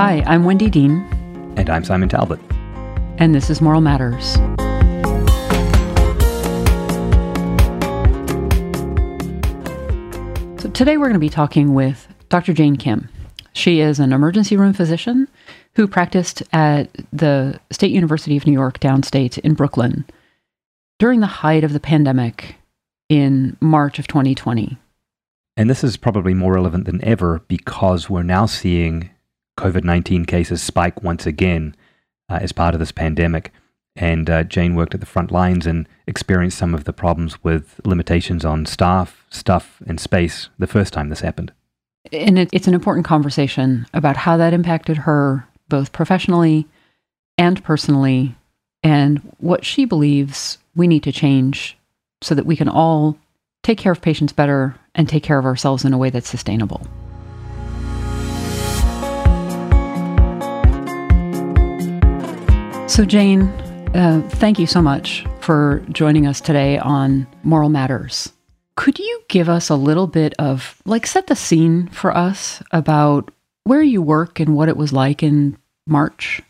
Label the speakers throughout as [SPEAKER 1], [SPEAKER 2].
[SPEAKER 1] Hi, I'm Wendy Dean.
[SPEAKER 2] And I'm Simon Talbot.
[SPEAKER 1] And this is Moral Matters. So today we're going to be talking with Dr. Jane Kim. She is an emergency room physician who practiced at the State University of New York downstate in Brooklyn during the height of the pandemic in March of 2020.
[SPEAKER 2] And this is probably more relevant than ever because we're now seeing COVID 19 cases spike once again uh, as part of this pandemic. And uh, Jane worked at the front lines and experienced some of the problems with limitations on staff, stuff, and space the first time this happened.
[SPEAKER 1] And it, it's an important conversation about how that impacted her both professionally and personally, and what she believes we need to change so that we can all take care of patients better and take care of ourselves in a way that's sustainable. So, Jane, uh, thank you so much for joining us today on Moral Matters. Could you give us a little bit of, like, set the scene for us about where you work and what it was like in March?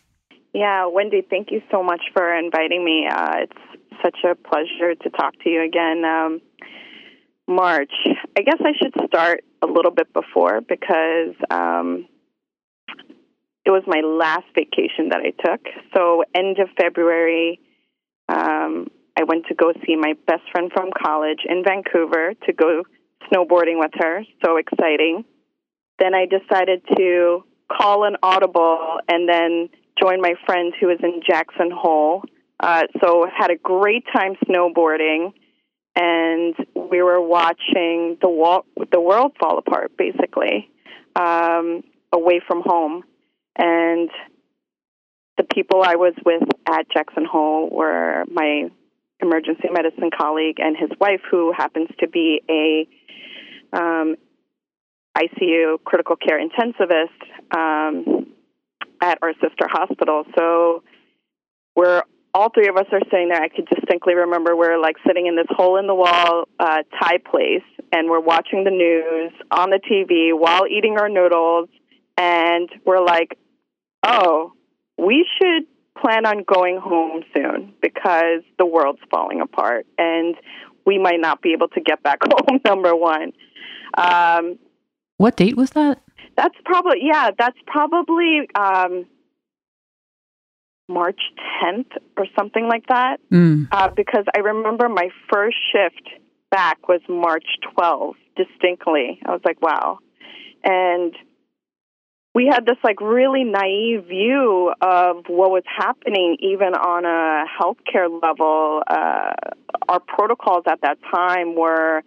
[SPEAKER 3] Yeah, Wendy, thank you so much for inviting me. Uh, it's such a pleasure to talk to you again. Um, March. I guess I should start a little bit before because um, it was my last vacation that I took. So, end of February, um, I went to go see my best friend from college in Vancouver to go snowboarding with her. So exciting. Then I decided to call an audible and then join my friend who was in Jackson Hole. Uh, so had a great time snowboarding and we were watching the wall, the world fall apart, basically, um, away from home. And the people I was with at Jackson Hole were my emergency medicine colleague and his wife, who happens to be a um, ICU critical care intensivist um, at our sister hospital. So we're all three of us are sitting there. I could distinctly remember we're like sitting in this hole in the wall uh, Thai place, and we're watching the news on the TV while eating our noodles, and we're like, "Oh, we should plan on going home soon because the world's falling apart, and we might not be able to get back home." Number one. Um,
[SPEAKER 1] what date was that?
[SPEAKER 3] That's probably yeah. That's probably. Um, March 10th or something like that.
[SPEAKER 1] Mm.
[SPEAKER 3] Uh, because I remember my first shift back was March 12th, distinctly. I was like, wow. And we had this like really naive view of what was happening even on a healthcare level. Uh, our protocols at that time were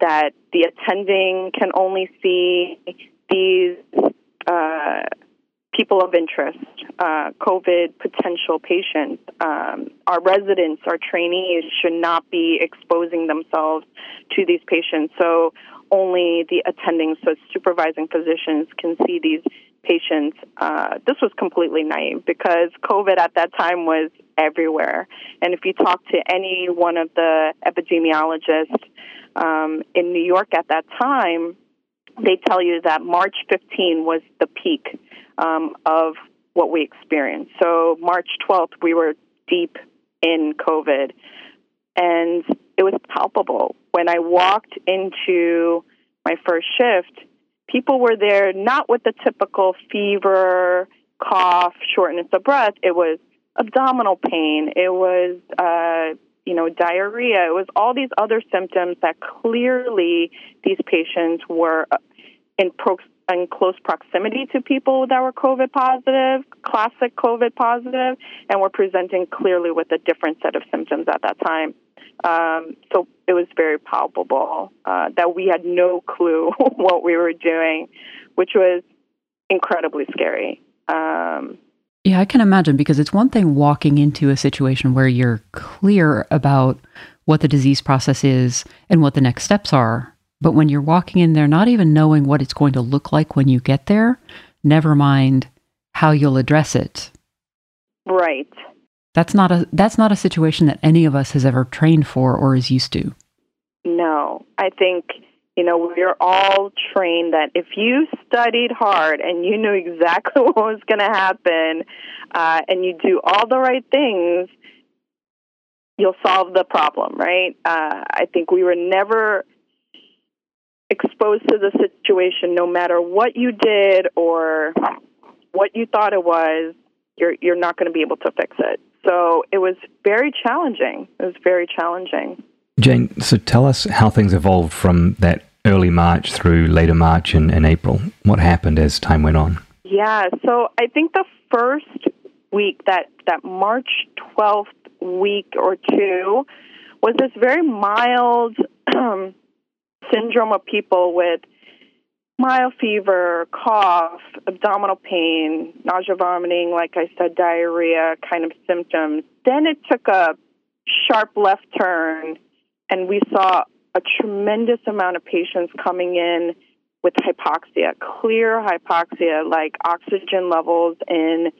[SPEAKER 3] that the attending can only see these uh, people of interest, uh, COVID potential patients. Um, our residents, our trainees should not be exposing themselves to these patients. So only the attending, so supervising physicians can see these patients. Uh, this was completely naive because COVID at that time was everywhere. And if you talk to any one of the epidemiologists um, in New York at that time, they tell you that March 15 was the peak um, of what we experienced. So March 12th, we were deep in COVID, and it was palpable. When I walked into my first shift, people were there not with the typical fever, cough, shortness of breath. It was abdominal pain. It was, uh, you know, diarrhea. It was all these other symptoms that clearly these patients were in pro- in close proximity to people that were COVID positive, classic COVID positive, and were presenting clearly with a different set of symptoms at that time. Um, so it was very palpable uh, that we had no clue what we were doing, which was incredibly scary. Um,
[SPEAKER 1] yeah, I can imagine because it's one thing walking into a situation where you're clear about what the disease process is and what the next steps are but when you're walking in there, not even knowing what it's going to look like when you get there, never mind how you'll address it.
[SPEAKER 3] Right.
[SPEAKER 1] That's not a that's not a situation that any of us has ever trained for or is used to.
[SPEAKER 3] No, I think You know, we're all trained that if you studied hard and you knew exactly what was going to happen, uh, and you do all the right things, you'll solve the problem, right? Uh, I think we were never exposed to the situation, no matter what you did or what you thought it was. You're you're not going to be able to fix it. So it was very challenging. It was very challenging.
[SPEAKER 2] Jane, so tell us how things evolved from that early March through later March and, and April. What happened as time went on?
[SPEAKER 3] Yeah, so I think the first week, that, that March 12th week or two, was this very mild um, syndrome of people with mild fever, cough, abdominal pain, nausea, vomiting, like I said, diarrhea kind of symptoms. Then it took a sharp left turn, and we saw a tremendous amount of patients coming in with hypoxia, clear hypoxia, like oxygen levels in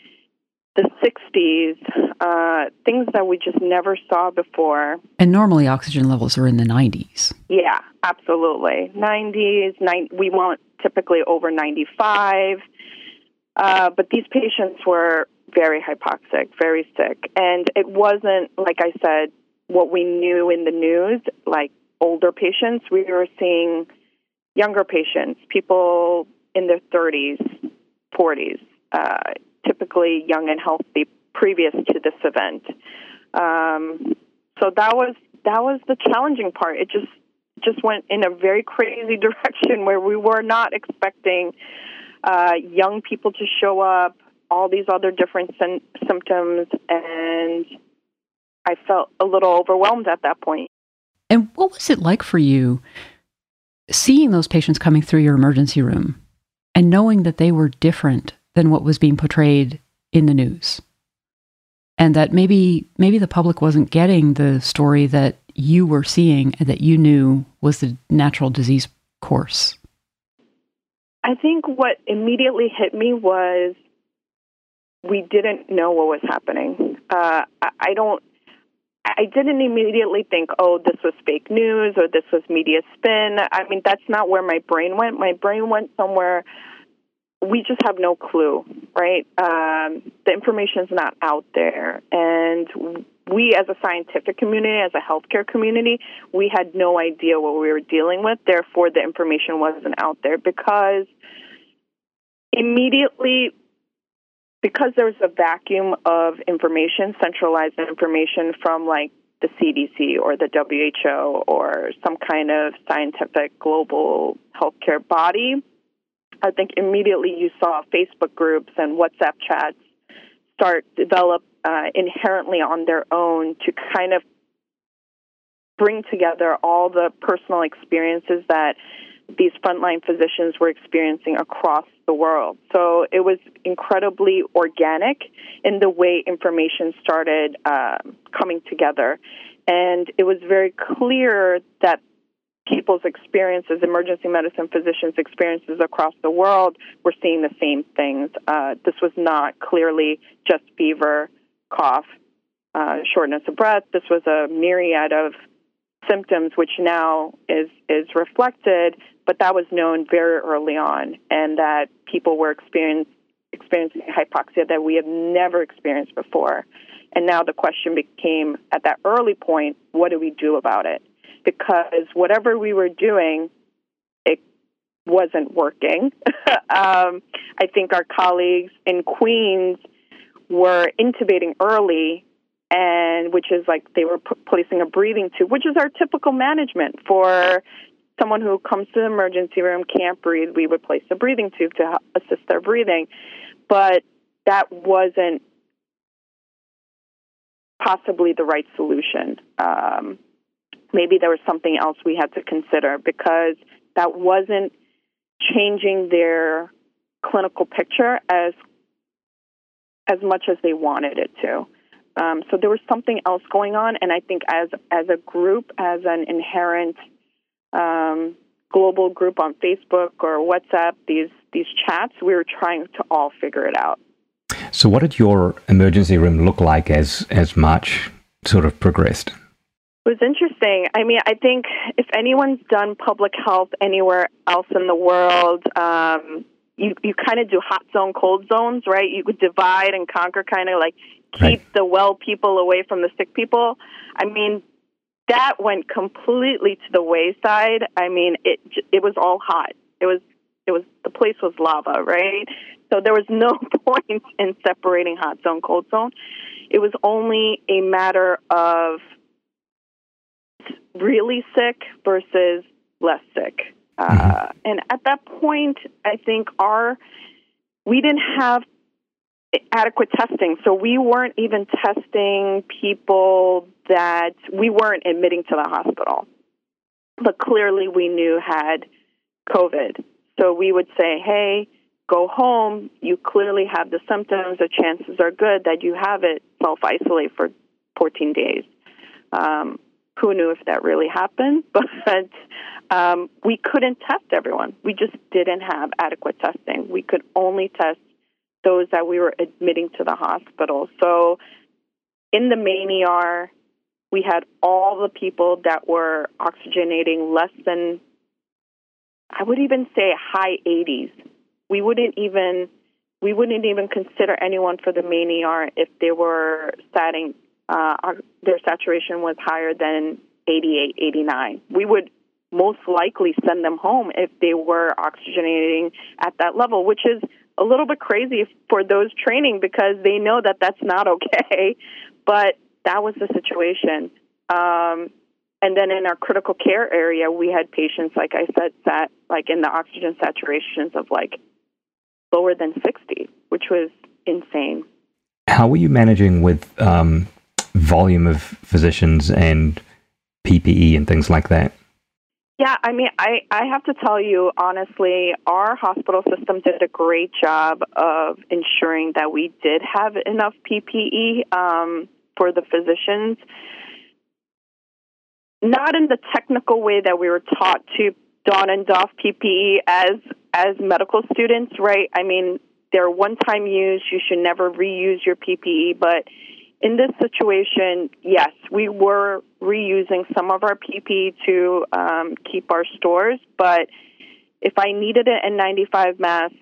[SPEAKER 3] the 60s, uh, things that we just never saw before.
[SPEAKER 1] And normally oxygen levels are in the 90s.
[SPEAKER 3] Yeah, absolutely. 90s, nine, we want typically over 95. Uh, but these patients were very hypoxic, very sick. And it wasn't, like I said, what we knew in the news, like older patients. We were seeing younger patients, people in their 30s, 40s. Uh, typically young and healthy previous to this event. Um, so that was that was the challenging part. It just just went in a very crazy direction where we were not expecting uh, young people to show up, all these other different sy- symptoms, and I felt a little overwhelmed at that point.
[SPEAKER 1] And what was it like for you seeing those patients coming through your emergency room and knowing that they were different than what was being portrayed in the news. And that maybe maybe the public wasn't getting the story that you were seeing and that you knew was the natural disease course.
[SPEAKER 3] I think what immediately hit me was we didn't know what was happening. Uh, I don't. I didn't immediately think, oh, this was fake news or this was media spin. I mean, that's not where my brain went. My brain went somewhere we just have no clue, right? Um, the information is not out there. And we, as a scientific community, as a healthcare community, we had no idea what we were dealing with. Therefore, the information wasn't out there because immediately, because there was a vacuum of information, centralized information from like the CDC or the WHO or some kind of scientific global healthcare body I think immediately you saw Facebook groups and WhatsApp chats start develop uh, inherently on their own to kind of bring together all the personal experiences that these frontline physicians were experiencing across the world. So it was incredibly organic in the way information started uh, coming together. And it was very clear that people's experiences, emergency medicine physicians' experiences across the world, were seeing the same things. Uh, this was not clearly just fever, cough, uh, shortness of breath. This was a myriad of symptoms, which now is is reflected. But that was known very early on, and that people were experience, experiencing hypoxia that we have never experienced before. And now the question became, at that early point, what do we do about it? Because whatever we were doing, it wasn't working. um, I think our colleagues in Queens were intubating early, and which is like they were p- placing a breathing tube, which is our typical management for someone who comes to the emergency room can't breathe. We would place a breathing tube to assist their breathing, but that wasn't possibly the right solution. Um, maybe there was something else we had to consider because that wasn't changing their clinical picture as as much as they wanted it to. Um, so there was something else going on, and I think as as a group, as an inherent um, global group on Facebook or WhatsApp, these these chats, we were trying to all figure it out.
[SPEAKER 2] So, what did your emergency room look like as as March sort of progressed?
[SPEAKER 3] Was interesting. I mean, I think if anyone's done public health anywhere else in the world, um, you you kind of do hot zone, cold zones, right? You could divide and conquer, kind of like keep right. the well people away from the sick people. I mean, that went completely to the wayside. I mean, it it was all hot. It was it was the place was lava, right? So there was no point in separating hot zone, cold zone. It was only a matter of really sick versus less sick. Uh, mm-hmm. and at that point, I think our we didn't have adequate testing, so we weren't even testing people that we weren't admitting to the hospital, but clearly we knew had COVID. So we would say, "Hey, go home. You clearly have the symptoms. The chances are good that you have it. Self isolate for 14 days." Um, who knew if that really happened? But um, we couldn't test everyone. We just didn't have adequate testing. We could only test those that we were admitting to the hospital. So in the main ER, we had all the people that were oxygenating less than, I would even say high 80s. We wouldn't even we wouldn't even consider anyone for the main ER if they were satting uh, their saturation was higher than 88, 89. We would most likely send them home if they were oxygenating at that level, which is a little bit crazy for those training because they know that that's not okay. But that was the situation. Um, and then in our critical care area, we had patients, like I said, sat like in the oxygen saturations of like lower than 60, which was insane.
[SPEAKER 2] How were you managing with um, volume of physicians and PPE and things like that?
[SPEAKER 3] Yeah, I mean, I, I have to tell you honestly, our hospital system did a great job of ensuring that we did have enough PPE um, for the physicians. Not in the technical way that we were taught to don and doff PPE as as medical students, right? I mean, they're one-time use. You should never reuse your PPE, but in this situation, yes, we were reusing some of our PP to um, keep our stores, but if I needed an N95 mask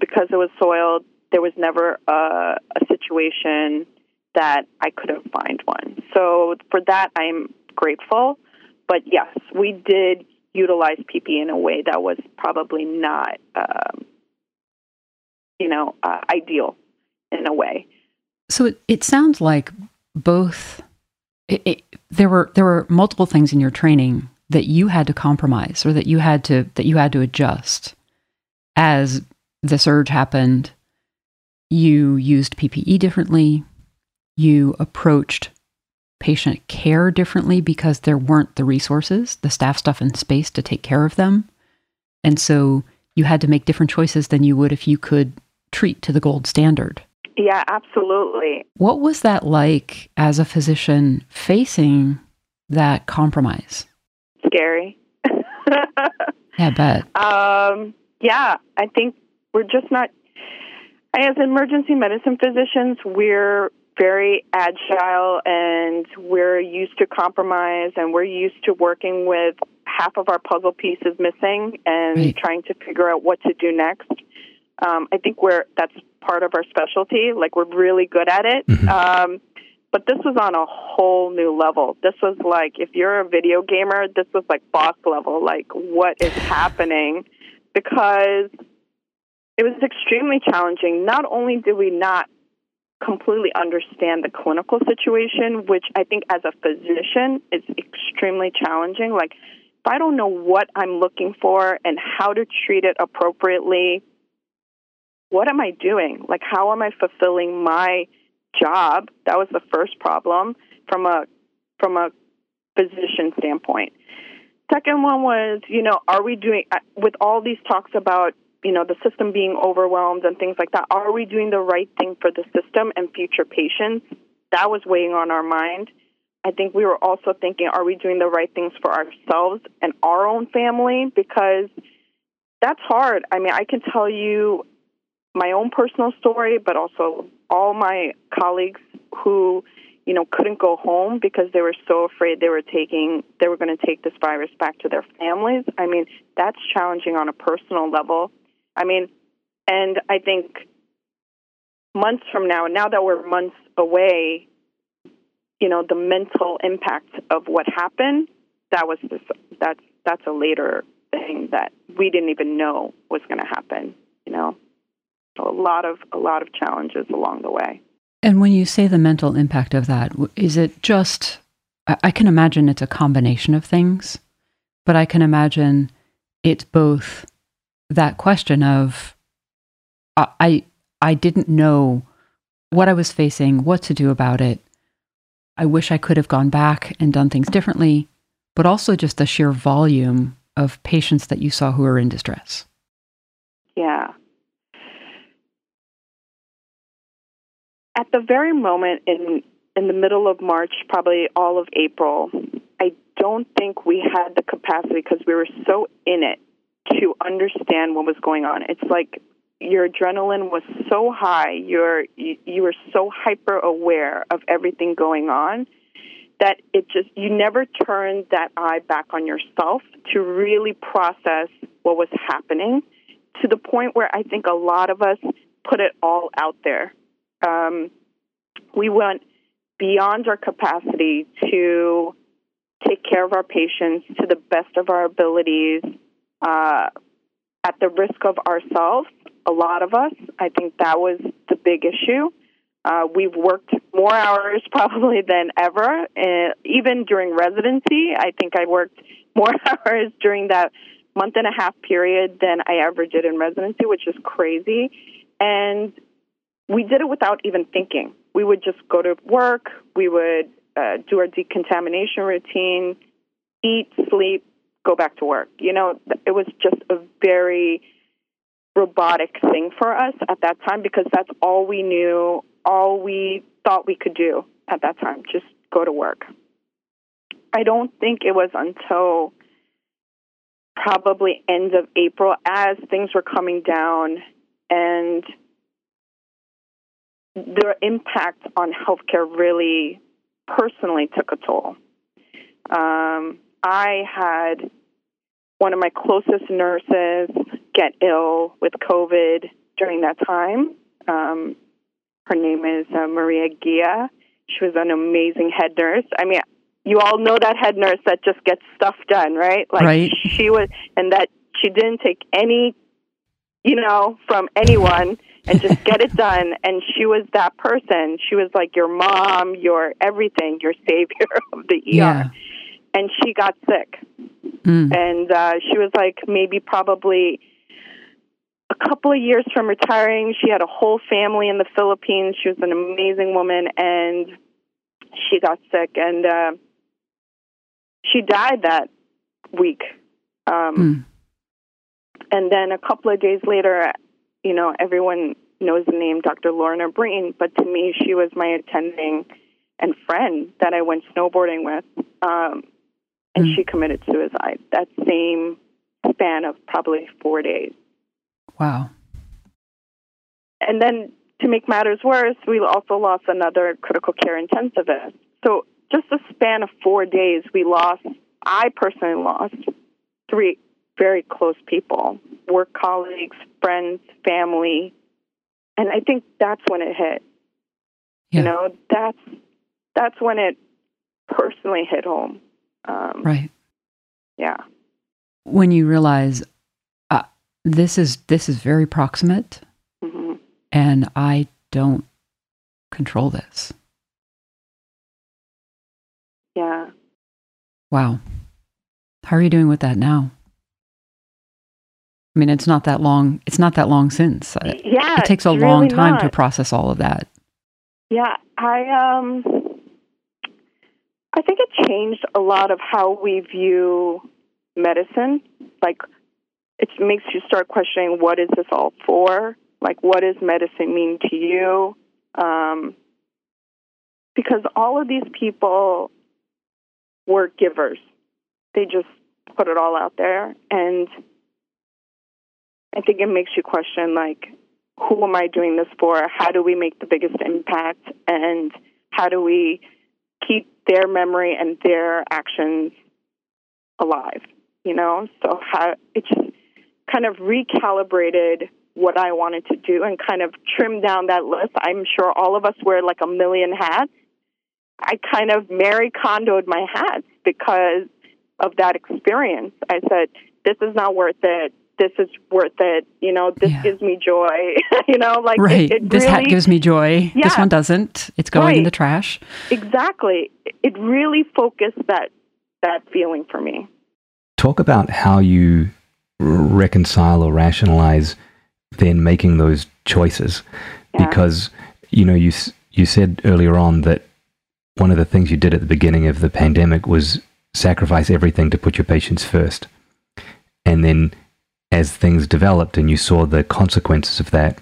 [SPEAKER 3] because it was soiled, there was never a, a situation that I couldn't find one. So for that, I'm grateful. But yes, we did utilize PP in a way that was probably not, um, you know, uh, ideal in a way.
[SPEAKER 1] So it, it sounds like both. It, it, there were there were multiple things in your training that you had to compromise or that you had to that you had to adjust as the surge happened. You used PPE differently. You approached patient care differently because there weren't the resources, the staff stuff and space to take care of them. And so you had to make different choices than you would if you could treat to the gold standard.
[SPEAKER 3] Yeah, absolutely.
[SPEAKER 1] What was that like as a physician facing that compromise?
[SPEAKER 3] Scary.
[SPEAKER 1] yeah, I bet.
[SPEAKER 3] Um, yeah, I think we're just not, as emergency medicine physicians, we're very agile and we're used to compromise and we're used to working with half of our puzzle pieces missing and right. trying to figure out what to do next. Um, I think we're that's part of our specialty. Like we're really good at it. Mm-hmm. Um, but this was on a whole new level. This was like if you're a video gamer, this was like boss level. Like what is happening? Because it was extremely challenging. Not only did we not completely understand the clinical situation, which I think as a physician is extremely challenging. Like if I don't know what I'm looking for and how to treat it appropriately, what am I doing? Like, how am I fulfilling my job? That was the first problem from a from a physician standpoint. Second one was, you know, are we doing uh, with all these talks about you know the system being overwhelmed and things like that? Are we doing the right thing for the system and future patients? That was weighing on our mind. I think we were also thinking, are we doing the right things for ourselves and our own family? Because that's hard. I mean, I can tell you my own personal story, but also all my colleagues who you know, couldn't go home because they were so afraid they were taking they were going to take this virus back to their families. I mean, that's challenging on a personal level. I mean, and I think months from now, now that we're months away, you know, the mental impact of what happened, that was this, that's that's a later thing that we didn't even know was going to happen, you know. A lot of a lot of challenges along the way.
[SPEAKER 1] And when you say the mental impact of that, is it just I can imagine it's a combination of things, but I can imagine it's both that question of I I didn't know what I was facing, what to do about it. I wish I could have gone back and done things differently, but also just the sheer volume of patients that you saw who are in distress.
[SPEAKER 3] Yeah. At the very moment in in the middle of March, probably all of April, I don't think we had the capacity because we were so in it to understand what was going on. It's like your adrenaline was so high, you're you, you were so hyper aware of everything going on that it just you never turned that eye back on yourself to really process what was happening to the point where I think a lot of us put it all out there. Um, we went beyond our capacity to take care of our patients to the best of our abilities, uh, at the risk of ourselves a lot of us. I think that was the big issue. Uh, we've worked more hours probably than ever, uh, even during residency. I think I worked more hours during that month and a half period than I ever did in residency, which is crazy. And we did it without even thinking. We would just go to work, we would uh, do our decontamination routine, eat, sleep, go back to work. You know, it was just a very robotic thing for us at that time because that's all we knew, all we thought we could do at that time, just go to work. I don't think it was until probably end of April as things were coming down and their impact on healthcare really personally took a toll. Um, I had one of my closest nurses get ill with COVID during that time. Um, her name is uh, Maria Gia. She was an amazing head nurse. I mean, you all know that head nurse that just gets stuff done, right?
[SPEAKER 1] Like right.
[SPEAKER 3] she was, and that she didn't take any, you know, from anyone and just get it done. And she was that person. She was like your mom, your everything, your savior of the ER.
[SPEAKER 1] Yeah.
[SPEAKER 3] And she got sick Mm. And uh, she was like maybe probably a couple of years from retiring. She had a whole family in the Philippines. She was an amazing woman, and she got sick, and uh, she died that week. Um, mm. And then a couple of days later, you know, everyone knows the name Dr. Lorna Breen, but to me, she was my attending and friend that I went snowboarding with. Um, and mm. she committed suicide that same span of probably four days.
[SPEAKER 1] Wow.
[SPEAKER 3] And then to make matters worse, we also lost another critical care intensivist. So just a span of four days, we lost, I personally lost three very close people, work colleagues, friends, family. And I think that's when it hit. Yeah. You know, that's that's when it personally hit home.
[SPEAKER 1] Um, right.
[SPEAKER 3] Yeah.
[SPEAKER 1] When you realize uh, this is this is very proximate, mm-hmm. and I don't control this.
[SPEAKER 3] Yeah.
[SPEAKER 1] Wow. How are you doing with that now? I mean, it's not that long. It's not that long since.
[SPEAKER 3] Yeah,
[SPEAKER 1] it takes a long time not. to process all of that.
[SPEAKER 3] Yeah, I um, I think it changed a lot of how we view medicine. Like, it makes you start questioning what is this all for? Like, what does medicine mean to you? Um, because all of these people were givers. They just put it all out there. And I think it makes you question, like, who am I doing this for? How do we make the biggest impact? And how do we keep their memory and their actions alive. You know, so how it just kind of recalibrated what I wanted to do and kind of trimmed down that list. I'm sure all of us wear like a million hats. I kind of Marie Kondoed my hats because of that experience. I said, "This is not worth it. This is worth it. You know, this yeah. gives me joy. you know, like
[SPEAKER 1] right.
[SPEAKER 3] It, it
[SPEAKER 1] this
[SPEAKER 3] really,
[SPEAKER 1] hat gives me joy. Yeah. This one doesn't. It's going
[SPEAKER 3] right.
[SPEAKER 1] in the trash.
[SPEAKER 3] Exactly. It really focused that that feeling for me.
[SPEAKER 2] Talk about how you reconcile or rationalize then making those choices, yeah. because you know you you said earlier on that one of the things you did at the beginning of the pandemic was sacrifice everything to put your patients first. And then as things developed and you saw the consequences of that,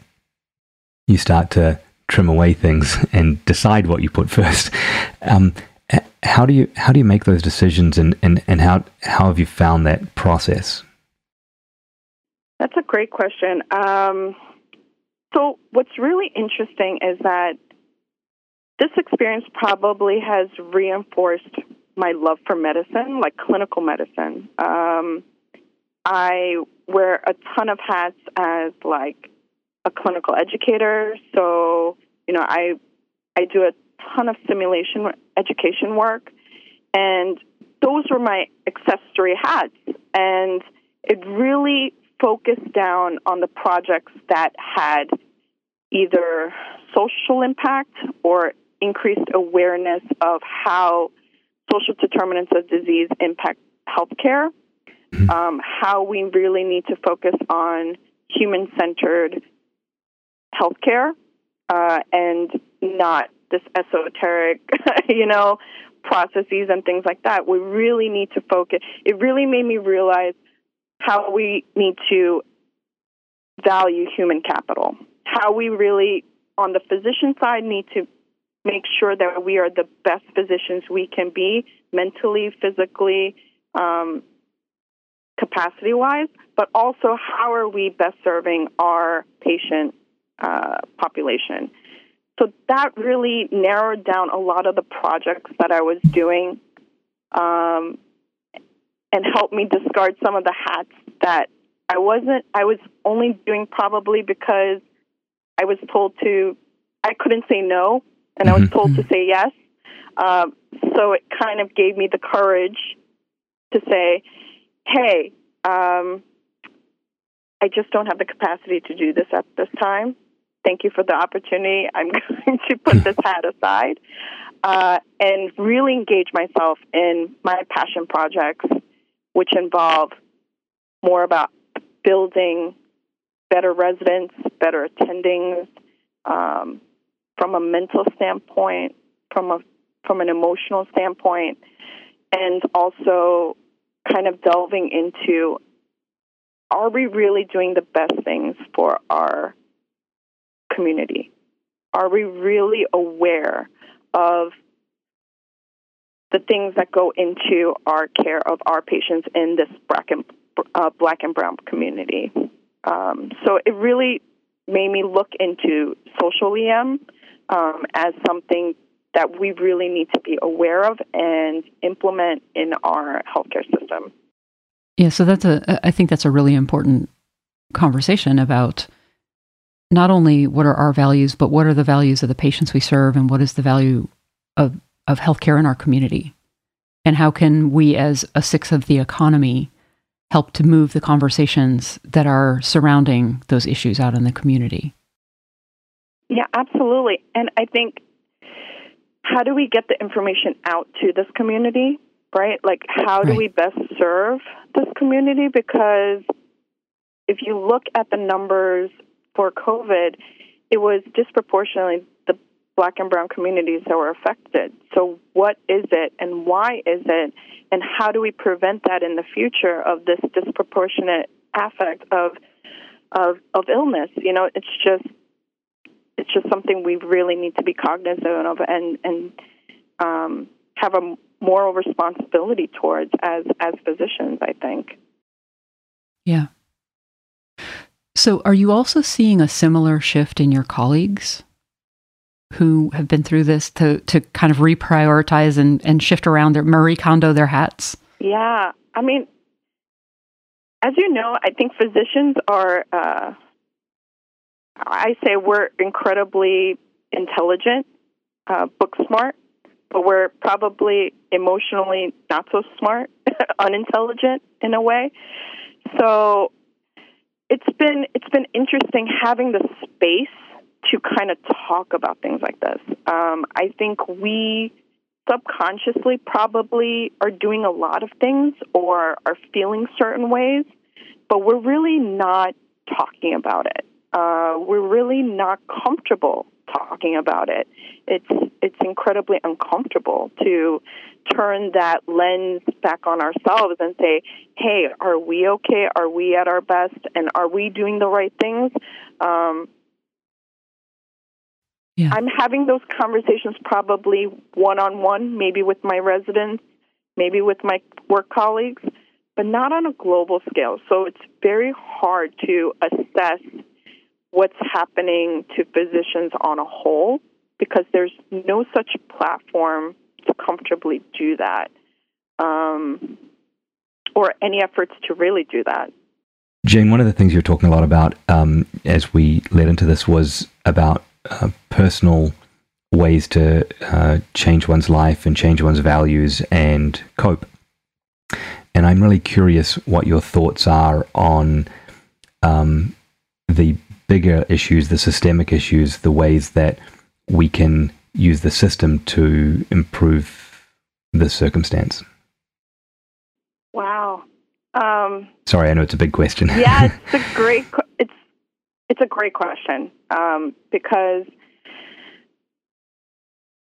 [SPEAKER 2] you start to trim away things and decide what you put first. Um, how do you how do you make those decisions and, and, and how how have you found that process?
[SPEAKER 3] That's a great question. Um, so what's really interesting is that this experience probably has reinforced my love for medicine, like clinical medicine. Um, I wear a ton of hats as like a clinical educator. So, you know, I I do a ton of simulation education work and those were my accessory hats and it really focused down on the projects that had either social impact or increased awareness of how social determinants of disease impact healthcare. Um, how we really need to focus on human centered healthcare uh, and not this esoteric, you know, processes and things like that. We really need to focus. It really made me realize how we need to value human capital, how we really, on the physician side, need to make sure that we are the best physicians we can be mentally, physically, um, capacity wise, but also how are we best serving our patient uh, population. So that really narrowed down a lot of the projects that I was doing um, and helped me discard some of the hats that I wasn't, I was only doing probably because I was told to, I couldn't say no and I was mm-hmm. told to say yes. Um, so it kind of gave me the courage to say, hey, um, I just don't have the capacity to do this at this time. Thank you for the opportunity. I'm going to put this hat aside uh, and really engage myself in my passion projects, which involve more about building better residents, better attendings, um, from a mental standpoint, from a from an emotional standpoint, and also kind of delving into are we really doing the best things for our community? Are we really aware of the things that go into our care of our patients in this black and, uh, black and brown community? Um, so it really made me look into social EM um, as something that we really need to be aware of and implement in our healthcare system.
[SPEAKER 1] Yeah, so that's a I think that's a really important conversation about not only what are our values, but what are the values of the patients we serve and what is the value of, of healthcare in our community? And how can we as a sixth of the economy help to move the conversations that are surrounding those issues out in the community?
[SPEAKER 3] Yeah, absolutely. And I think how do we get the information out to this community, right? Like, how do right. we best serve this community? Because if you look at the numbers for COVID, it was disproportionately the black and brown communities that were affected. So, what is it and why is it? And how do we prevent that in the future of this disproportionate affect of of of illness? You know, it's just it's just something we really need to be cognizant of and and um, have a moral responsibility towards as as physicians. I think.
[SPEAKER 1] Yeah. So, are you also seeing a similar shift in your colleagues? who have been through this to to kind of reprioritize and, and shift around their Marie Kondo their hats?
[SPEAKER 3] Yeah. I mean, as you know, I think physicians are, uh, I say we're incredibly intelligent, uh, book smart, but we're probably emotionally not so smart, unintelligent in a way. So it's been it's been interesting having the space to kind of talk about things like this. Um, I think we subconsciously probably are doing a lot of things or are feeling certain ways, but we're really not talking about it. Uh, we're really not comfortable talking about it. It's it's incredibly uncomfortable to turn that lens back on ourselves and say, "Hey, are we okay? Are we at our best? And are we doing the right things?" Um, yeah. I'm having those conversations probably one on one, maybe with my residents, maybe with my work colleagues, but not on a global scale. So it's very hard to assess what's happening to physicians on a whole because there's no such platform to comfortably do that um, or any efforts to really do that.
[SPEAKER 2] Jane, one of the things you're talking a lot about um, as we led into this was about uh, personal ways to uh, change one's life and change one's values and cope. And I'm really curious what your thoughts are on um, the bigger issues, the systemic issues, the ways that we can use the system to improve the circumstance.
[SPEAKER 3] Wow. Um,
[SPEAKER 2] Sorry, I know it's a big question.
[SPEAKER 3] yeah, it's a great it's it's a great question um, because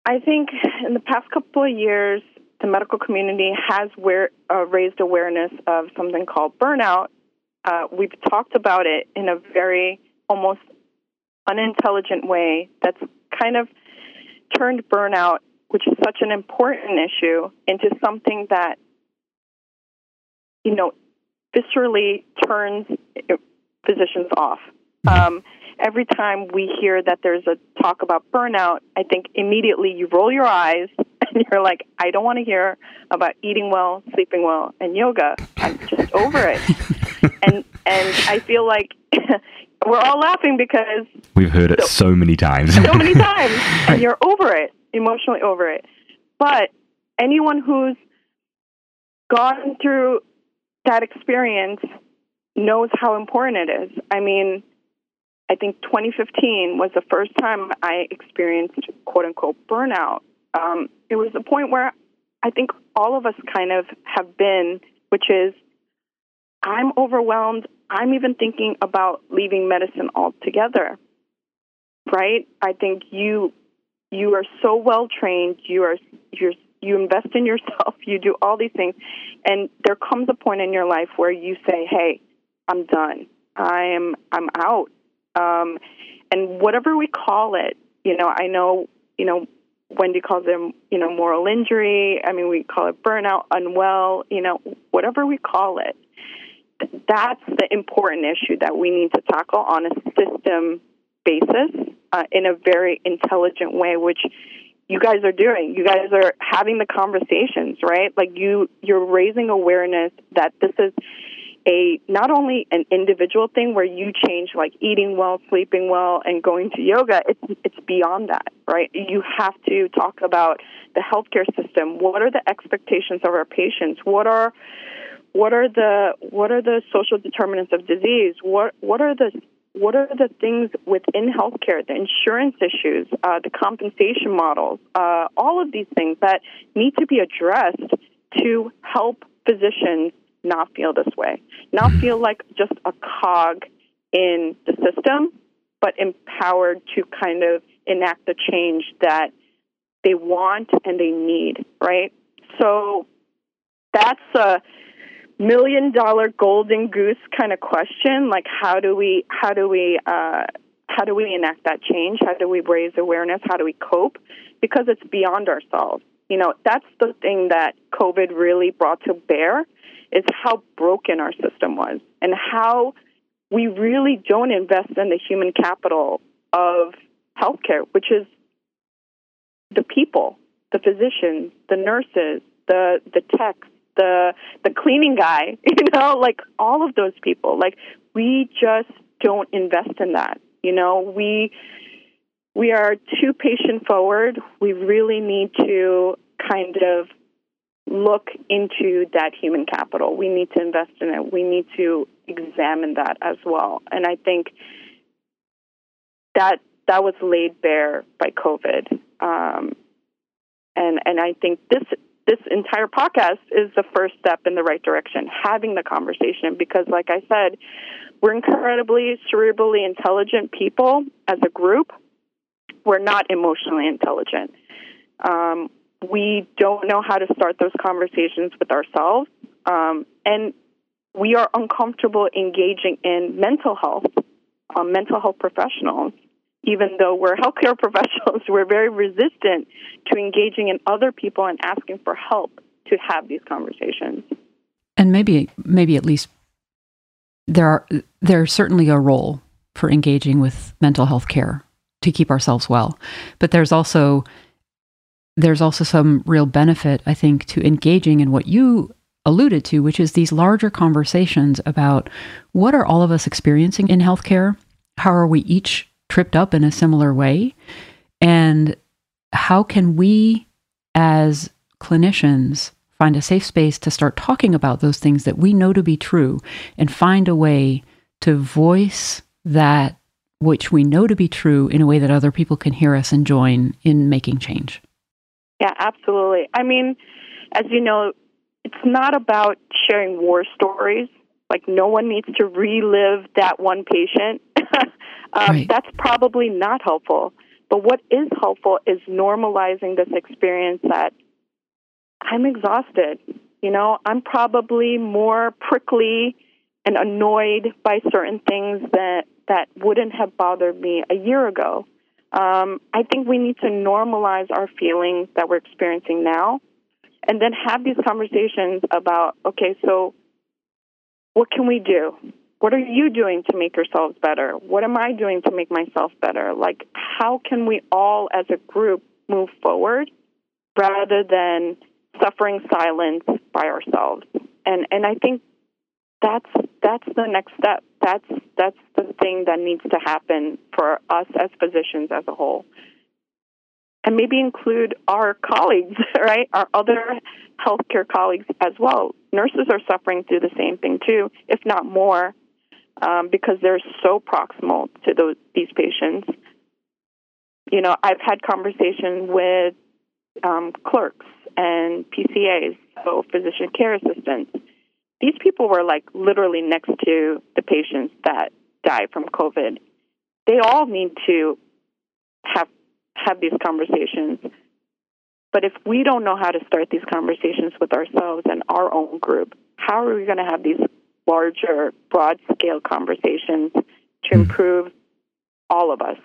[SPEAKER 3] I think in the past couple of years, the medical community has where, uh, raised awareness of something called burnout. Uh, we've talked about it in a very almost unintelligent way that's kind of turned burnout, which is such an important issue, into something that, you know, viscerally turns physicians off. Um, every time we hear that there's a talk about burnout, I think immediately you roll your eyes and you're like, I don't want to hear about eating well, sleeping well, and yoga. I'm just over it. and and I feel like we're all laughing because
[SPEAKER 2] we've heard it so, so many times.
[SPEAKER 3] so many times, and you're over it, emotionally over it. But anyone who's gone through that experience knows how important it is. I mean, I think 2015 was the first time I experienced quote unquote burnout. Um, it was the point where I think all of us kind of have been, which is I'm overwhelmed. I'm even thinking about leaving medicine altogether. Right? I think you you are so well trained. You are you're you invest in yourself. You do all these things, and there comes a point in your life where you say, "Hey, I'm done. I am I'm out." Um, and whatever we call it, you know, I know, you know, Wendy calls them, you know, moral injury. I mean, we call it burnout, unwell, you know, whatever we call it that's the important issue that we need to tackle on a system basis uh, in a very intelligent way, which you guys are doing. You guys are having the conversations, right? Like you, you're raising awareness that this is a not only an individual thing where you change like eating well, sleeping well, and going to yoga. It's it's beyond that, right? You have to talk about the healthcare system. What are the expectations of our patients? What are what are the what are the social determinants of disease? What what are the what are the things within healthcare, the insurance issues, uh, the compensation models, uh, all of these things that need to be addressed to help physicians not feel this way, not mm-hmm. feel like just a cog in the system, but empowered to kind of enact the change that they want and they need, right? So that's a million dollar golden goose kind of question like how do we how do we uh, how do we enact that change? How do we raise awareness? How do we cope? Because it's beyond ourselves. You know that's the thing that covid really brought to bear is how broken our system was and how we really don't invest in the human capital of healthcare which is the people, the physicians, the nurses, the the techs, the the cleaning guy, you know, like all of those people. Like we just don't invest in that. You know, we we are too patient forward. We really need to kind of look into that human capital. We need to invest in it. We need to examine that as well. And I think that that was laid bare by COVID. Um, and and I think this this entire podcast is the first step in the right direction, having the conversation. Because, like I said, we're incredibly cerebrally intelligent people as a group. We're not emotionally intelligent. Um, we don't know how to start those conversations with ourselves. Um, and we are uncomfortable engaging in mental health, um, mental health professionals. Even though we're healthcare professionals, we're very resistant to engaging in other people and asking for help to have these conversations.
[SPEAKER 1] And maybe, maybe at least there are there's certainly a role for engaging with mental health care to keep ourselves well, but there's also there's also some real benefit, I think, to engaging in what you alluded to, which is these larger conversations about what are all of us experiencing in healthcare? How are we each tripped up in a similar way? And how can we, as clinicians, find a safe space to start talking about those things that we know to be true and find a way to voice that which we know to be true in a way that other people can hear us and join in making change?
[SPEAKER 3] Yeah, absolutely. I mean, as you know, it's not about sharing war stories. Like, no one needs to relive that one patient. um, right. That's probably not helpful. But what is helpful is normalizing this experience that I'm exhausted. You know, I'm probably more prickly and annoyed by certain things that that wouldn't have bothered me a year ago. Um, I think we need to normalize our feelings that we're experiencing now and then have these conversations about okay, so what can we do? What are you doing to make yourselves better? What am I doing to make myself better? Like, how can we all as a group move forward rather than suffering silence by ourselves? And and I think that's that's the next step. That's that's the thing that needs to happen for us as physicians as a whole. And maybe include our colleagues, right? Our other healthcare colleagues as well. Nurses are suffering through the same thing too, if not more, um, because they're so proximal to those these patients. You know, I've had conversations with um, clerks and PCAs, so physician care assistants, these people were like literally next to the patients that die from COVID. They all need to have have these conversations. But if we don't know how to start these conversations with ourselves and our own group, how are we going to have these larger, broad scale conversations to hmm. improve all of us?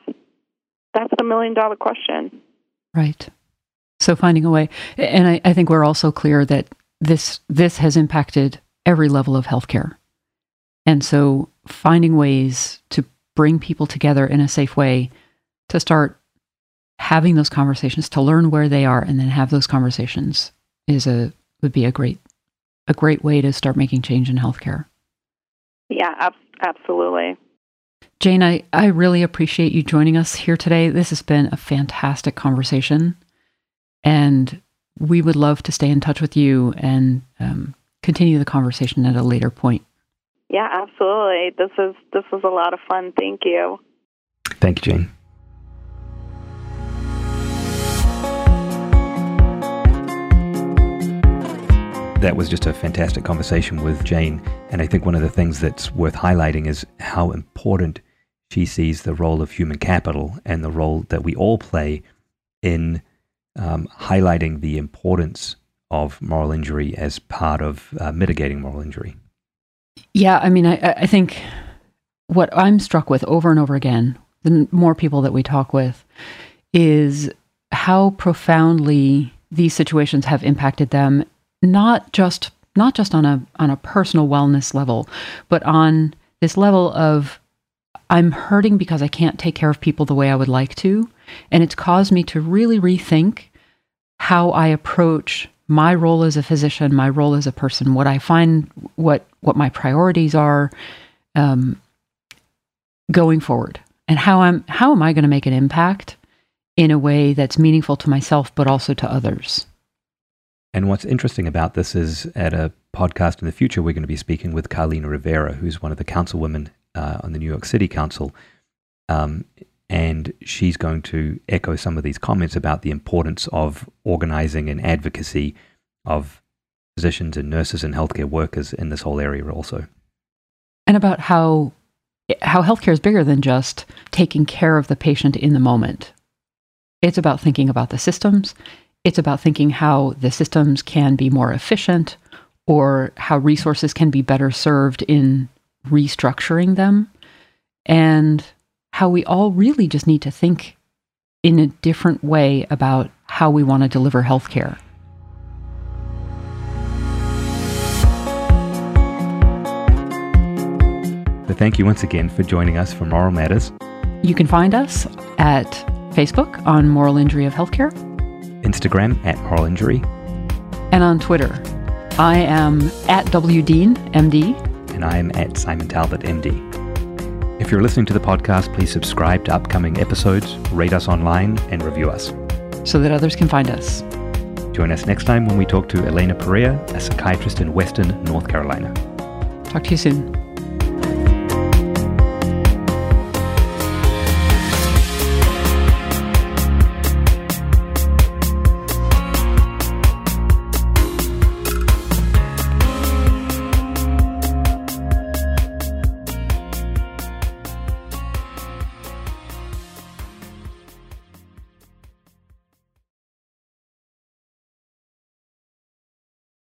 [SPEAKER 3] That's the million dollar question.
[SPEAKER 1] Right. So finding a way, and I, I think we're also clear that this this has impacted every level of healthcare. And so finding ways to bring people together in a safe way to start having those conversations, to learn where they are and then have those conversations is a would be a great a great way to start making change in healthcare.
[SPEAKER 3] Yeah, ab- absolutely.
[SPEAKER 1] Jane, I, I really appreciate you joining us here today. This has been a fantastic conversation. And we would love to stay in touch with you and um, continue the conversation at a later point.
[SPEAKER 3] Yeah, absolutely. This is this was a lot of fun. Thank you.
[SPEAKER 2] Thank you, Jane. That was just a fantastic conversation with Jane. And I think one of the things that's worth highlighting is how important she sees the role of human capital and the role that we all play in um, highlighting the importance of moral injury as part of uh, mitigating moral injury.
[SPEAKER 1] Yeah, I mean, I, I think what I'm struck with over and over again, the more people that we talk with, is how profoundly these situations have impacted them, not just not just on a on a personal wellness level, but on this level of I'm hurting because I can't take care of people the way I would like to, And it's caused me to really rethink how I approach my role as a physician, my role as a person, what I find, what what my priorities are um, going forward, and how I'm how am I going to make an impact in a way that's meaningful to myself, but also to others.
[SPEAKER 2] And what's interesting about this is at a podcast in the future, we're going to be speaking with Carlina Rivera, who's one of the councilwomen uh, on the New York City Council. Um, and she's going to echo some of these comments about the importance of organizing and advocacy of physicians and nurses and healthcare workers in this whole area also.
[SPEAKER 1] And about how how healthcare is bigger than just taking care of the patient in the moment. It's about thinking about the systems. It's about thinking how the systems can be more efficient or how resources can be better served in restructuring them. And how we all really just need to think in a different way about how we want to deliver healthcare.
[SPEAKER 2] So thank you once again for joining us for Moral Matters.
[SPEAKER 1] You can find us at Facebook on Moral Injury of Healthcare,
[SPEAKER 2] Instagram at Moral Injury,
[SPEAKER 1] and on Twitter. I am at WDean, MD.
[SPEAKER 2] And I am at Simon Talbot, MD. If you're listening to the podcast, please subscribe to upcoming episodes, rate us online, and review us.
[SPEAKER 1] So that others can find us.
[SPEAKER 2] Join us next time when we talk to Elena Perea, a psychiatrist in Western North Carolina.
[SPEAKER 1] Talk to you soon.